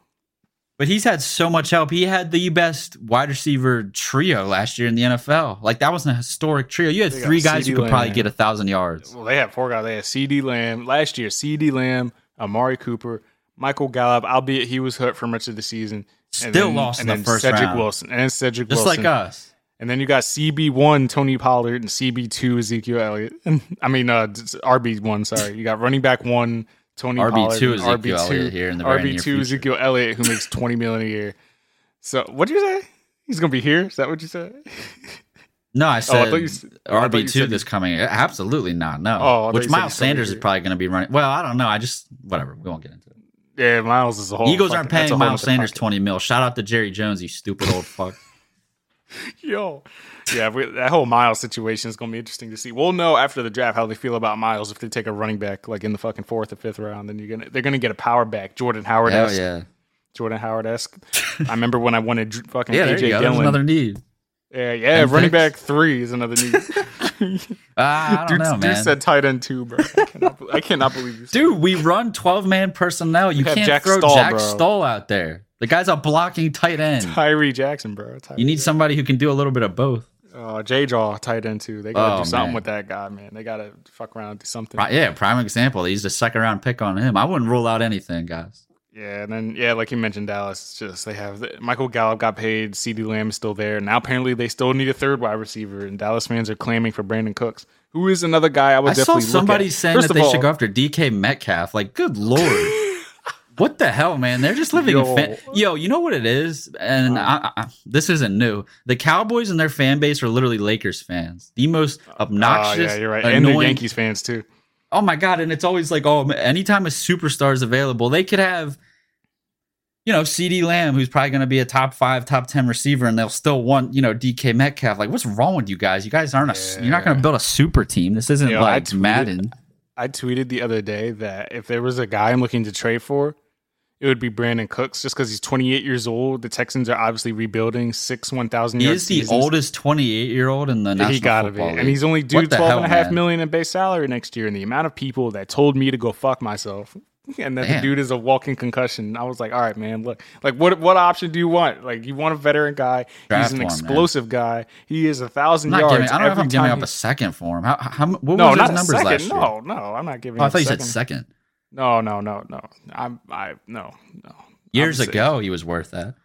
But he's had so much help. He had the best wide receiver trio last year in the NFL. Like that was a historic trio. You had They three guys who could probably get a thousand yards. Well, they had four guys. They had CeeDee Lamb last year. CeeDee Lamb, Amari Cooper, Michael Gallup. Albeit he was hurt for much of the season. And Still then- lost in the first Cedric round. Wilson and Cedric Just Wilson. like us. And then you got CB one Tony Pollard and CB two Ezekiel Elliott. And I mean uh RB one, sorry. You got running back one Tony RB2 Pollard. and Ezekiel Elliott here in the RB two. Ezekiel Elliott who makes twenty million a year. So what did you say? He's gonna be here? Is that what you said? No, I oh, said thought you s- oh, I RB two this coming. Absolutely not. No. Oh, Which Miles he's gonna be Sanders is probably going to be running. Well, I don't know. I just whatever. We won't get into it. Yeah, Miles is a whole. Eagles fucking- aren't paying Miles Sanders podcast. twenty mil. Shout out to Jerry Jones, you stupid old fuck. Yo, yeah, we, that whole Miles situation is gonna be interesting to see. We'll know after the draft how they feel about Miles if they take a running back like in the fucking fourth or fifth round. Then you're gonna they're gonna get a power back, Jordan Howard Hell yeah. Jordan Howard esque. I remember when I wanted fucking Yeah, AJ you go. There's Dillon. another need. yeah, yeah, And running picks. back three is another need. Ah, I don't dude, know, dude man. said tight end two, bro. I cannot, I cannot believe you. Dude, we run 12 man personnel. You can't Jack throw Stoll, Jack bro. Stoll out there. The guy's a blocking tight end. Tyree Jackson, bro. Ty- You need somebody who can do a little bit of both. Uh, J Jaw tight end too. They gotta Oh, do something man. with that guy, man. They gotta fuck around and do something. Pri- Yeah, prime example. They used a second round pick on him. I wouldn't rule out anything, guys. Yeah, and then yeah, like you mentioned, Dallas. Just they have Michael Gallup got paid. CeeDee Lamb is still there. Now apparently they still need a third wide receiver, and Dallas fans are claiming for Brandin Cooks, who is another guy I would I saw definitely. look somebody at. saying First that they all, should go after DK Metcalf. Like, good lord. What the hell, man? They're just living Yo. fan- Yo, you know what it is? And I, I, this isn't new. The Cowboys and their fan base are literally Lakers fans. The most Oh, obnoxious, yeah, you're right. And the annoying- Yankees fans too. Oh my god! And it's always like, oh, anytime a superstar is available, they could have, you know, CeeDee Lamb, who's probably going to be a top five, top ten receiver, and they'll still want, you know, DK Metcalf. Like, what's wrong with you guys? You guys aren't a. You're not going to build a super team. This isn't Yo, I like tweeted- Madden. I tweeted the other day that if there was a guy I'm looking to trade for, it would be Brandin Cooks, just because he's 28 years old. The Texans are obviously rebuilding six 1,000 He is the seasons. oldest 28 year old in the national he gotta be, football and he's only due What the 12 hell, and a half man? million in base salary next year. And the amount of people that told me to go fuck myself, and that Damn. the dude is a walking concussion, I was like, all right, man, look, like what what option do you want? Like you want a veteran guy? Draft he's an explosive guy. He is a thousand yards. giving, I don't know if I'm giving up a second for him. How, how what no, was his numbers second. last year? No, no, I'm not giving. Oh, I thought you said second. No, no, no, no. I'm I no no. Years ago, he was worth that.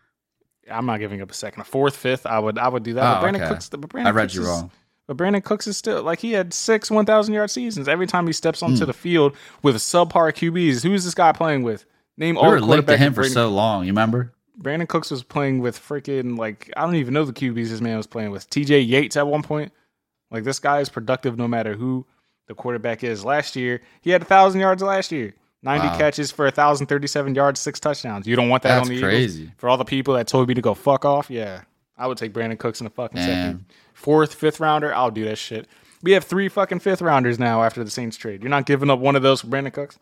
I'm not giving up a second. A fourth, fifth, I would I would do that. Oh, but Brandon okay. Cooks, but Brandon I read Cooks you is- wrong. But Brandin Cooks is still like he had six 1,000 yard seasons. Every time he steps onto hmm. the field with subpar QBs, who's this guy playing with? Name We all were linked to him for so long. You remember? Brandin Cooks was playing with freaking like I don't even know the QBs this man was playing with. TJ Yates at one point. Like this guy is productive no matter who the quarterback is. Last year he had a thousand yards last year. 90 Wow. catches for 1,037 yards, six touchdowns. You don't want that That's on the Eagles? For all the people that told me to go fuck off, yeah. I would take Brandin Cooks in a fucking Damn. second. Fourth, fifth rounder, I'll do that shit. We have three fucking fifth rounders now after the Saints trade. You're not giving up one of those for Brandin Cooks?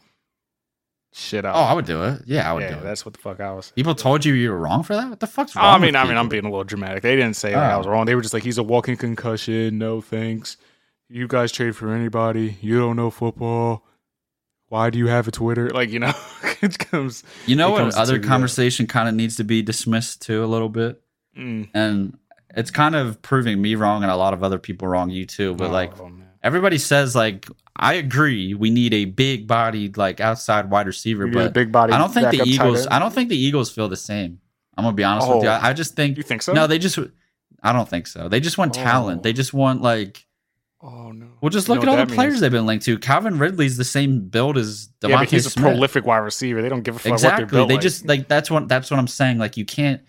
Shit Oh. I would do it. Yeah, I would yeah, do it. that's what the fuck I was. People told you you were wrong for that. What the fuck's wrong? I mean, I mean, I'm being a little dramatic. They didn't say like, I Oh. was wrong. They were just like, he's a walking concussion. No thanks. You guys trade for anybody. You don't know football. Why do you have a Twitter? Like, you know, it comes. You know what? Other conversation kind of needs to be dismissed too a little bit, Mm. and it's kind of proving me wrong and a lot of other people wrong. You too, but like Oh, man. everybody says, like I agree, we need a big bodied like outside wide receiver, but big body I don't think the Eagles. I don't think the Eagles feel the same. I'm gonna be honest with you. Oh. I, I just think You think so? no, they just. I don't think so. They just want talent. Oh. They just want like. Oh no. Well, just You look know at all the players means. they've been linked to. Calvin Ridley's the same build as DeVonta Yeah, but he's a prolific wide receiver. They don't give a fuck what they're exactly. built They like. just like that's what that's what I'm saying. Like you can't.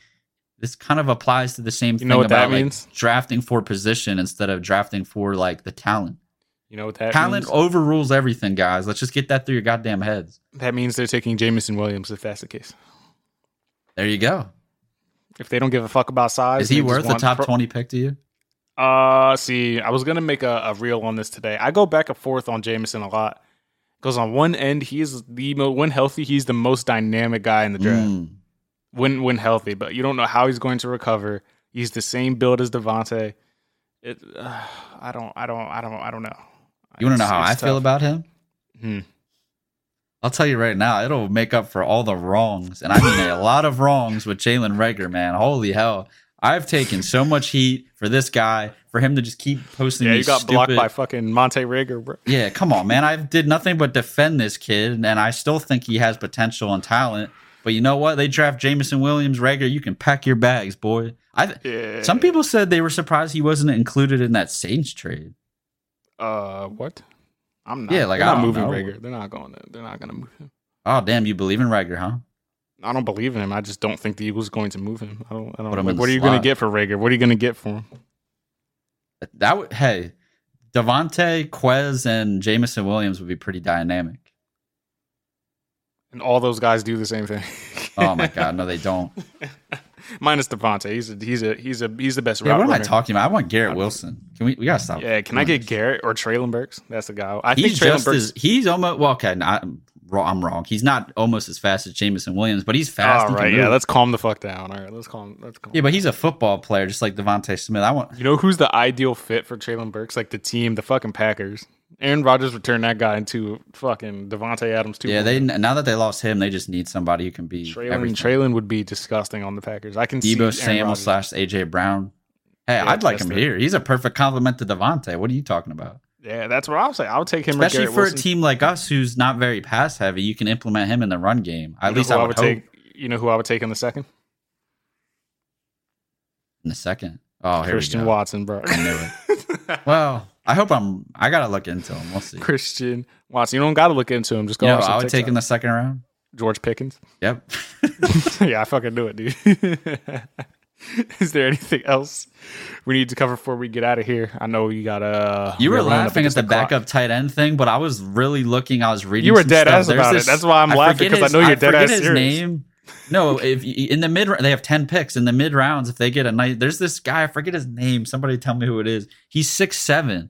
This kind of applies to the same You thing know what that about like means? drafting for position instead of drafting for like the talent. You know what that talent means? overrules everything, guys. Let's just get that through your goddamn heads. That means they're taking Jameson Williams if that's the case. There you go. If they don't give a fuck about size, Is he worth a want top pro- twenty pick to you? Uh, see, I was gonna make a, a reel on this today. I go back and forth on Jameson a lot because on one end he's the when healthy he's the most dynamic guy in the draft Mm. when when healthy, but you don't know how he's going to recover. He's the same build as DeVonta. It, uh, I don't, I don't, I don't, I don't know. You want to know how I it's feel about him? Hmm. I'll tell you right now, it'll make up for all the wrongs, and I mean a lot of wrongs with Jalen Reagor, man. Holy hell! I've taken so much heat for this guy for him to just keep posting. Yeah, you got blocked by fucking Montae Reagor, bro. Yeah, come on, man. I did nothing but defend this kid, and I still think he has potential and talent. But you know what? They draft Jameson Williams, Reagor. You can pack your bags, boy. I. Yeah. Some people said they were surprised he wasn't included in that Saints trade. Uh, what? I'm not. Yeah, like, I not don't moving know. Reagor. They're not going. To, they're not going to move him. Oh, damn! You believe in Reagor, huh? I don't believe in him. I just don't think the Eagles are going to move him. I don't. I don't. Like, what are you going to get for Reagor? What are you going to get for him? That would. Hey, DeVonta, Quez, and Jameson Williams would be pretty dynamic. And all those guys do the same thing. Oh my god, no, they don't. Minus DeVonta. He's a, he's a he's a he's the best Yeah, route what am I talking about? I want Garrett Wilson. Can we? We gotta stop. Yeah, can I get. Garrett or Treylon Burks? That's the guy. I He's think Treylon Burks. as he's almost well. Okay, not, I'm wrong. He's not almost as fast as Jameson Williams, but he's fast. all He right, yeah. Let's calm the fuck down. All right, let's calm. Let's calm. yeah, but he's a football player, just like DeVonta Smith. I want. You know who's the ideal fit for Treylon Burks? Like the team, the fucking Packers. Aaron Rodgers would turn that guy into fucking Davante Adams too. Yeah, they now that they lost him, they just need somebody who can be Treylon. Treylon would be disgusting on the Packers. I can see Deebo Aaron Samuel slash AJ Brown. Hey, Yeah, I'd like him the- here. He's a perfect complement to DeVonta. What are you talking about? Yeah, that's what I'll say. I'll take him. Especially for Wilson. a team like us who's not very pass heavy, you can implement him in the run game. At You least I would, hope take. You know who I would take in the second? in the second. Oh, Christian. Watson, bro. I knew it. Well, I hope I'm. I gotta look into him. We'll see. Christian Watson. You don't got to look into him. Just go. You know, I would take TikTok. in the second round. George Pickens. Yep. yeah, I fucking knew it, dude. Is there anything else we need to cover before we get out of here? I know you got a. You were laughing at the, the backup tight end thing, but I was really looking. I was reading. You were dead stuff. ass There's about this, it. That's why I'm I laughing because I know you're I dead ass his serious. Name. No, if in the mid they have ten picks in the mid rounds. If they get a nice, there's this guy. I forget his name. Somebody tell me who it is. He's six seven.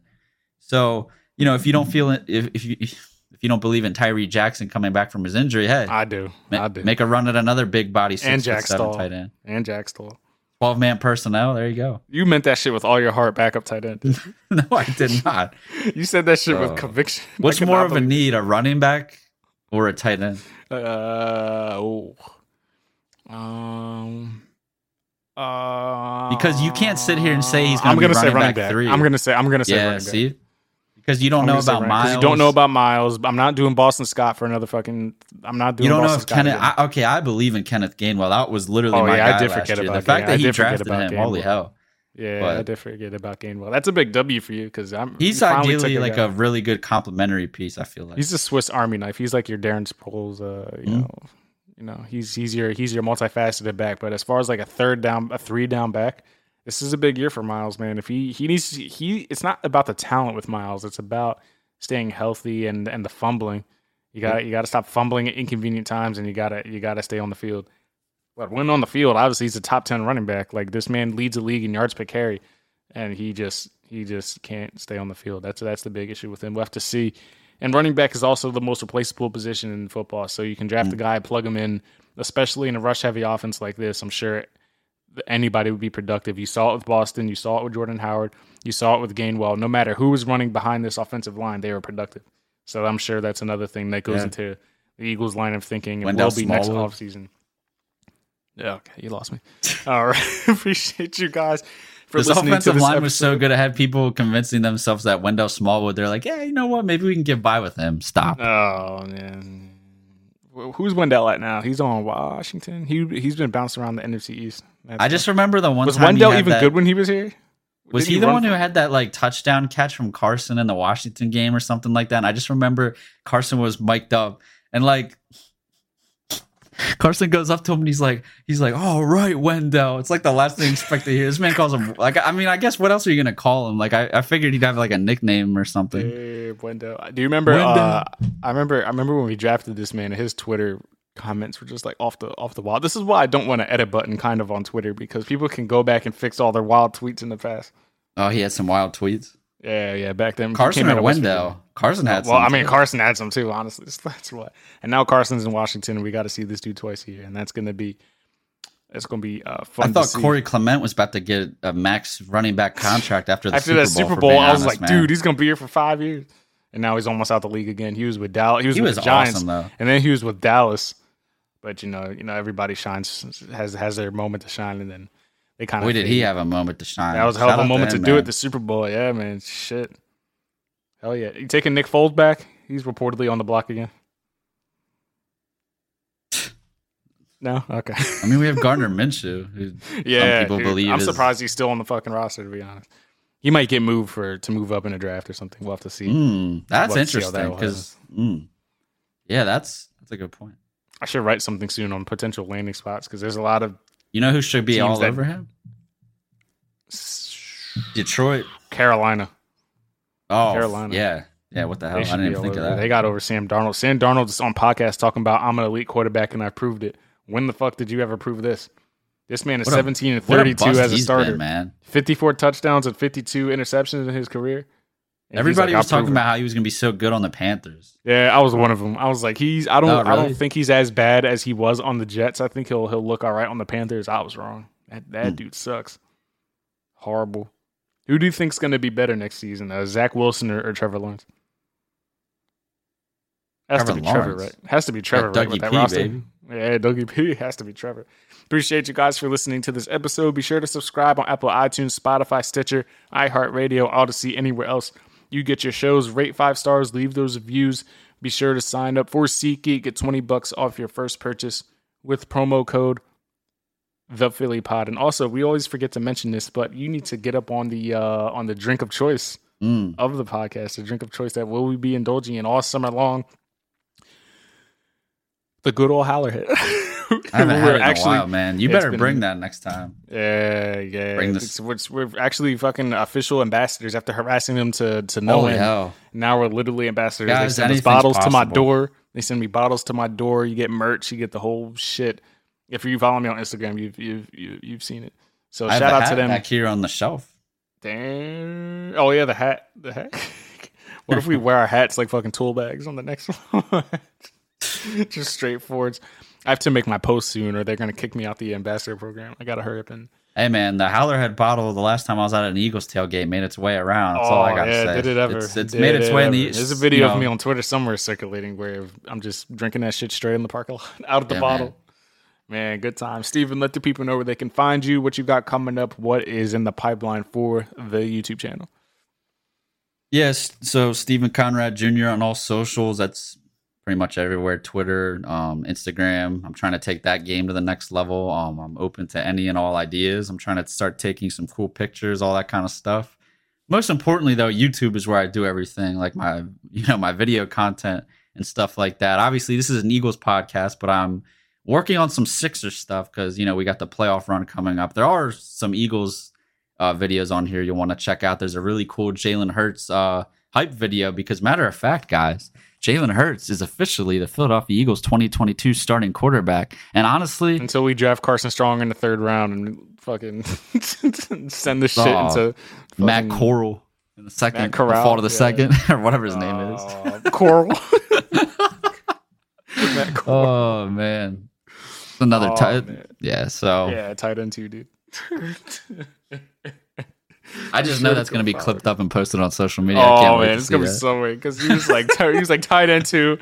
So you know if you don't feel it, if if you if you don't believe in Tyree Jackson coming back from his injury, hey, I do. Ma- I do. Make a run at another big body six and Jack Stoll. tight end and Jack Stoll. 12 man personnel. There you go. You meant that shit with all your heart, backup tight end. no, I did not. you said that shit uh, with oh. conviction. What's more of a need, a running back or a tight end? Uh, oh. Um, because you can't sit here and say he's going to be running, running back, back, three. I'm going to say I'm going to say yeah, running back. See? Because you don't I'm know about 'cause Miles. You don't know about Miles. I'm not doing Boston Scott for another fucking. I'm not doing. You don't know if Scott Kenneth. I, okay, I believe in Kenneth Gainwell. That was literally Oh, my yeah, I did last forget year. The about fact Gain- I that he drafted him, holy Gainwell. hell, yeah, I did forget about Gainwell. That's a big W for you because I'm. he's ideally like guy. a really good complementary piece. I feel like. He's a Swiss Army knife. He's like your Darren Sproles. Uh, you Mhm. know, you know, he's he's your he's your multifaceted back. But as far as like a third down, a three down back, this is a big year for Miles, man. If he he needs to, he, it's not about the talent with Miles. It's about staying healthy and and the fumbling. You got to you got to stop fumbling at inconvenient times, and you got to you got to stay on the field. But when on the field, obviously he's a top ten running back. Like this man leads the league in yards per carry, and he just he just can't stay on the field. That's that's the big issue with him. We'll have to see. And running back is also the most replaceable position in football. So you can draft mm. a guy, plug him in, especially in a rush heavy offense like this. I'm sure anybody would be productive. You saw it with Boston. You saw it with Jordan Howard. You saw it with Gainwell. No matter who was running behind this offensive line, they were productive. So I'm sure that's another thing that goes Yeah. into the Eagles' line of thinking and Wendell will be next offseason. Yeah, okay, you lost me. All right, appreciate you guys for This offensive this line was so good. I had people convincing themselves that Wendell Smallwood. They're like, yeah, you know what? Maybe we can get by with him. Stop. Oh man, who's Wendell at now? He's on Washington. He he's been bouncing around the NFC East. That's I just remember the one was Wendell even that- good when he was here? Was Did he, the one who had that like touchdown catch from Carson in the Washington game or something like that? And I just remember Carson was mic'd up and like Carson goes up to him and he's like, he's like, "All right, Wendell." It's like the last thing you expect to hear. This man calls him like, I mean, I guess what else are you gonna call him? Like, I, I figured he'd have like a nickname or something. Hey, Wendell. Do you remember? Uh, I remember. I remember when we drafted this man. His Twitter comments were just like off the off the wall. This is why I don't want an edit button kind of on Twitter because people can go back and fix all their wild tweets in the past. Oh, he had some wild tweets. Yeah, yeah. Back then, Carson came out or of Wendell? Carson had. Well, I mean, too. Carson had some too. Honestly, that's what. And now Carson's in Washington. and We got to see this dude twice a year, and that's gonna be. It's gonna be uh, fun. I to thought. Corey Clement was about to get a max running back contract after the after Super that Bowl. Super Bowl, I was honest, like, man. dude, he's gonna be here for five years, and now he's almost out the league again. He was with Dallas. He was He with was the Giants, awesome, though. and then he was with Dallas. But you know, you know, everybody shines has has their moment to shine, and then they kind of. Boy, did he have a moment to shine. That was a hell of a moment to, him, do man. it. The Super Bowl, yeah, man. Shit, hell yeah. You taking Nick Foles back? He's reportedly on the block again. No, okay. I mean, we have Gardner Minshew. Who yeah, people dude, believe I'm is- surprised he's still on the fucking roster. To be honest, he might get moved for to move up in a draft or something. We'll have to see. Mm, that's Love to see how that interesting because, mm, yeah, that's that's a good point. I should write something soon on potential landing spots because there's a lot of You know who should be all that- over him? Detroit. Carolina. Oh, Carolina. Yeah, yeah. What the hell? They I didn't even think of that. They got over Sam Darnold. Sam Darnold's on podcast talking about I'm an elite quarterback and I proved it. When the fuck did you ever prove this? This man is What a- 17 and What a 32 as a starter. been, man. 54 touchdowns and 52 interceptions in his career. And he's Everybody like, was talking about how he was going to be so good on the Panthers. Yeah, I was one of them. I was like, he's. I don't. Oh, I don't really? think he's as bad as he was on the Jets. I think he'll he'll look all right on the Panthers. I was wrong. That that Hmm. dude sucks. Horrible. Who do you think's going to be better next season? Uh, Zach Wilson or, or Trevor Lawrence? Has Trevor to be Trevor, right? Has to be Trevor, right? Dougie With that P, roster. baby. Yeah, Dougie P has to be Trevor. Appreciate you guys for listening to this episode. Be sure to subscribe on Apple iTunes, Spotify, Stitcher, iHeartRadio, Audacy, anywhere else you get your shows. Rate five stars, leave those reviews. Be sure to sign up for SeatGeek. Get 20 bucks off your first purchase with promo code the Philly Pod. And also, we always forget to mention this, but you need to get up on the uh, on the drink of choice Mm. of the podcast, the drink of choice that will we be indulging in all summer long. The good old Howler Head. I haven't had it in a while, man. You better been- bring that next time. Yeah, yeah. Bring this- It's- we're, actually fucking official ambassadors after harassing them to to no Holy hell. Now we're literally ambassadors. Guys, they send us bottles to my door. They send me bottles to my door. You get merch. You get the whole shit. If you follow me on Instagram, you've you've you, you've seen it. So I shout out to them. back here on the shelf. Damn. Oh yeah, the hat. The hat. what if we wear our hats like fucking tool bags on the next one? Just straightforwards. I have to make my post soon, or they're gonna kick me out the ambassador program. I gotta hurry up and. Hey man, the Howlerhead bottle the last time I was at an Eagles tailgate made its way around. That's all I Oh, yeah, say. did it ever? It's, it's Did made its it way in the There's a video you of know. me on Twitter somewhere circulating where I'm just drinking that shit straight in the parking lot, out of the Yeah, bottle. Man. good time. Steven, let the people know where they can find you, what you got coming up, what is in the pipeline for the YouTube channel. Yes, so Stephen Conrad Jr. on all socials. That's pretty much everywhere. Twitter, um, Instagram. I'm trying to take that game to the next level. Um, I'm open to any and all ideas. I'm trying to start taking some cool pictures, all that kind of stuff. Most importantly, though, YouTube is where I do everything, like my you know my video content and stuff like that. Obviously, this is an Eagles podcast, but I'm working on some Sixers stuff because you know we got the playoff run coming up. There are some Eagles uh, videos on here you'll want to check out. There's a really cool Jalen Hurts uh, hype video because, matter of fact, guys, Jalen Hurts is officially the Philadelphia Eagles 2022 starting quarterback. And honestly, Until we draft Carson Strong in the third round and fucking send this shit Oh, into Matt Corral in the second, Matt the fall to the yeah. second, or whatever his name is. Uh, Corral. Matt Corral. Oh man, another Oh, tight. Yeah, so yeah, tight end too, dude. I just know that's going to be clipped up and posted on social media. I Oh can't wait man, to it's gonna be so weird because he was like he was like end too.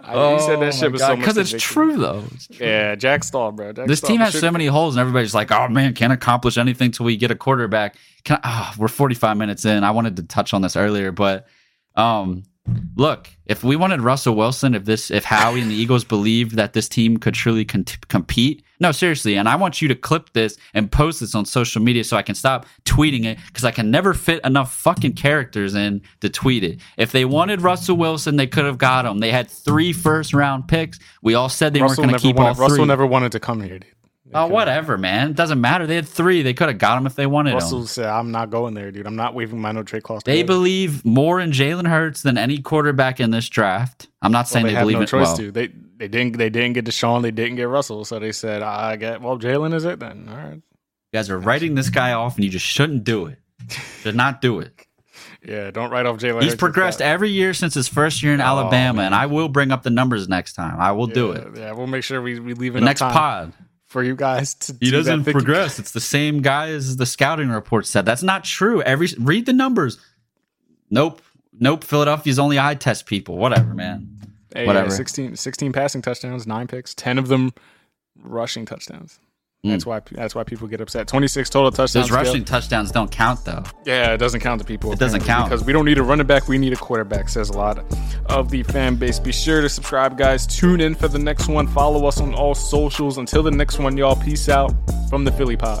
I, he said that shit was so much because it's true though. It's true. Yeah, Jack Stoll, bro. Jack This Stoll, team has so many holes, and everybody's like, "Oh man, can't accomplish anything till we get a quarterback." Can I, oh, we're 45 minutes in. I wanted to touch on this earlier, but um, look, if we wanted Russell Wilson, if this, if Howie and the Eagles believed that this team could truly con- compete, no, seriously, and I want you to clip this and post this on social media so I can stop tweeting it because I can never fit enough fucking characters in to tweet it. If they wanted Russell Wilson, they could have got him. They had three first round picks. We all said they Russell weren't going to keep wanted, all three. Russell never wanted to come here, dude. Oh, whatever, man. It doesn't matter. They had three. They could have got him if they wanted Russell him. said, "I'm not going there, dude. I'm not waving my no trade clause." They today." believe more in Jalen Hurts than any quarterback in this draft. I'm not Well, saying they they, have believe no it. choice Well, to. They they didn't they didn't get Deshaun. They didn't get Russell. So they said, "I get well, Jalen is it then." All right. you guys are writing this guy off, and you just shouldn't do it. Should not do it. Yeah, don't write off Jalen. He's progressed every year since his first year in oh, Alabama, and I will bring up the numbers next time. I will do it. Yeah, we'll make sure we, we leave The next time pod. For you guys to. He do doesn't 50 progress. It's the same guy as the scouting report said. That's not true. Every read the numbers. Nope. Nope. Philadelphia's only eye test people. Whatever, man. Hey, Whatever. Yeah, 16, 16 passing touchdowns, nine picks, ten of them rushing touchdowns. That's mm. why that's why people get upset. Twenty six total touchdowns. Those rushing touchdowns don't count though. Yeah, it doesn't count to people. It doesn't count. because we don't need a running back. We need a quarterback. Says a lot of the fan base. Be sure to subscribe, guys. Tune in for the next one. Follow us on all socials. Until the next one, y'all. Peace out from the Philly Pod.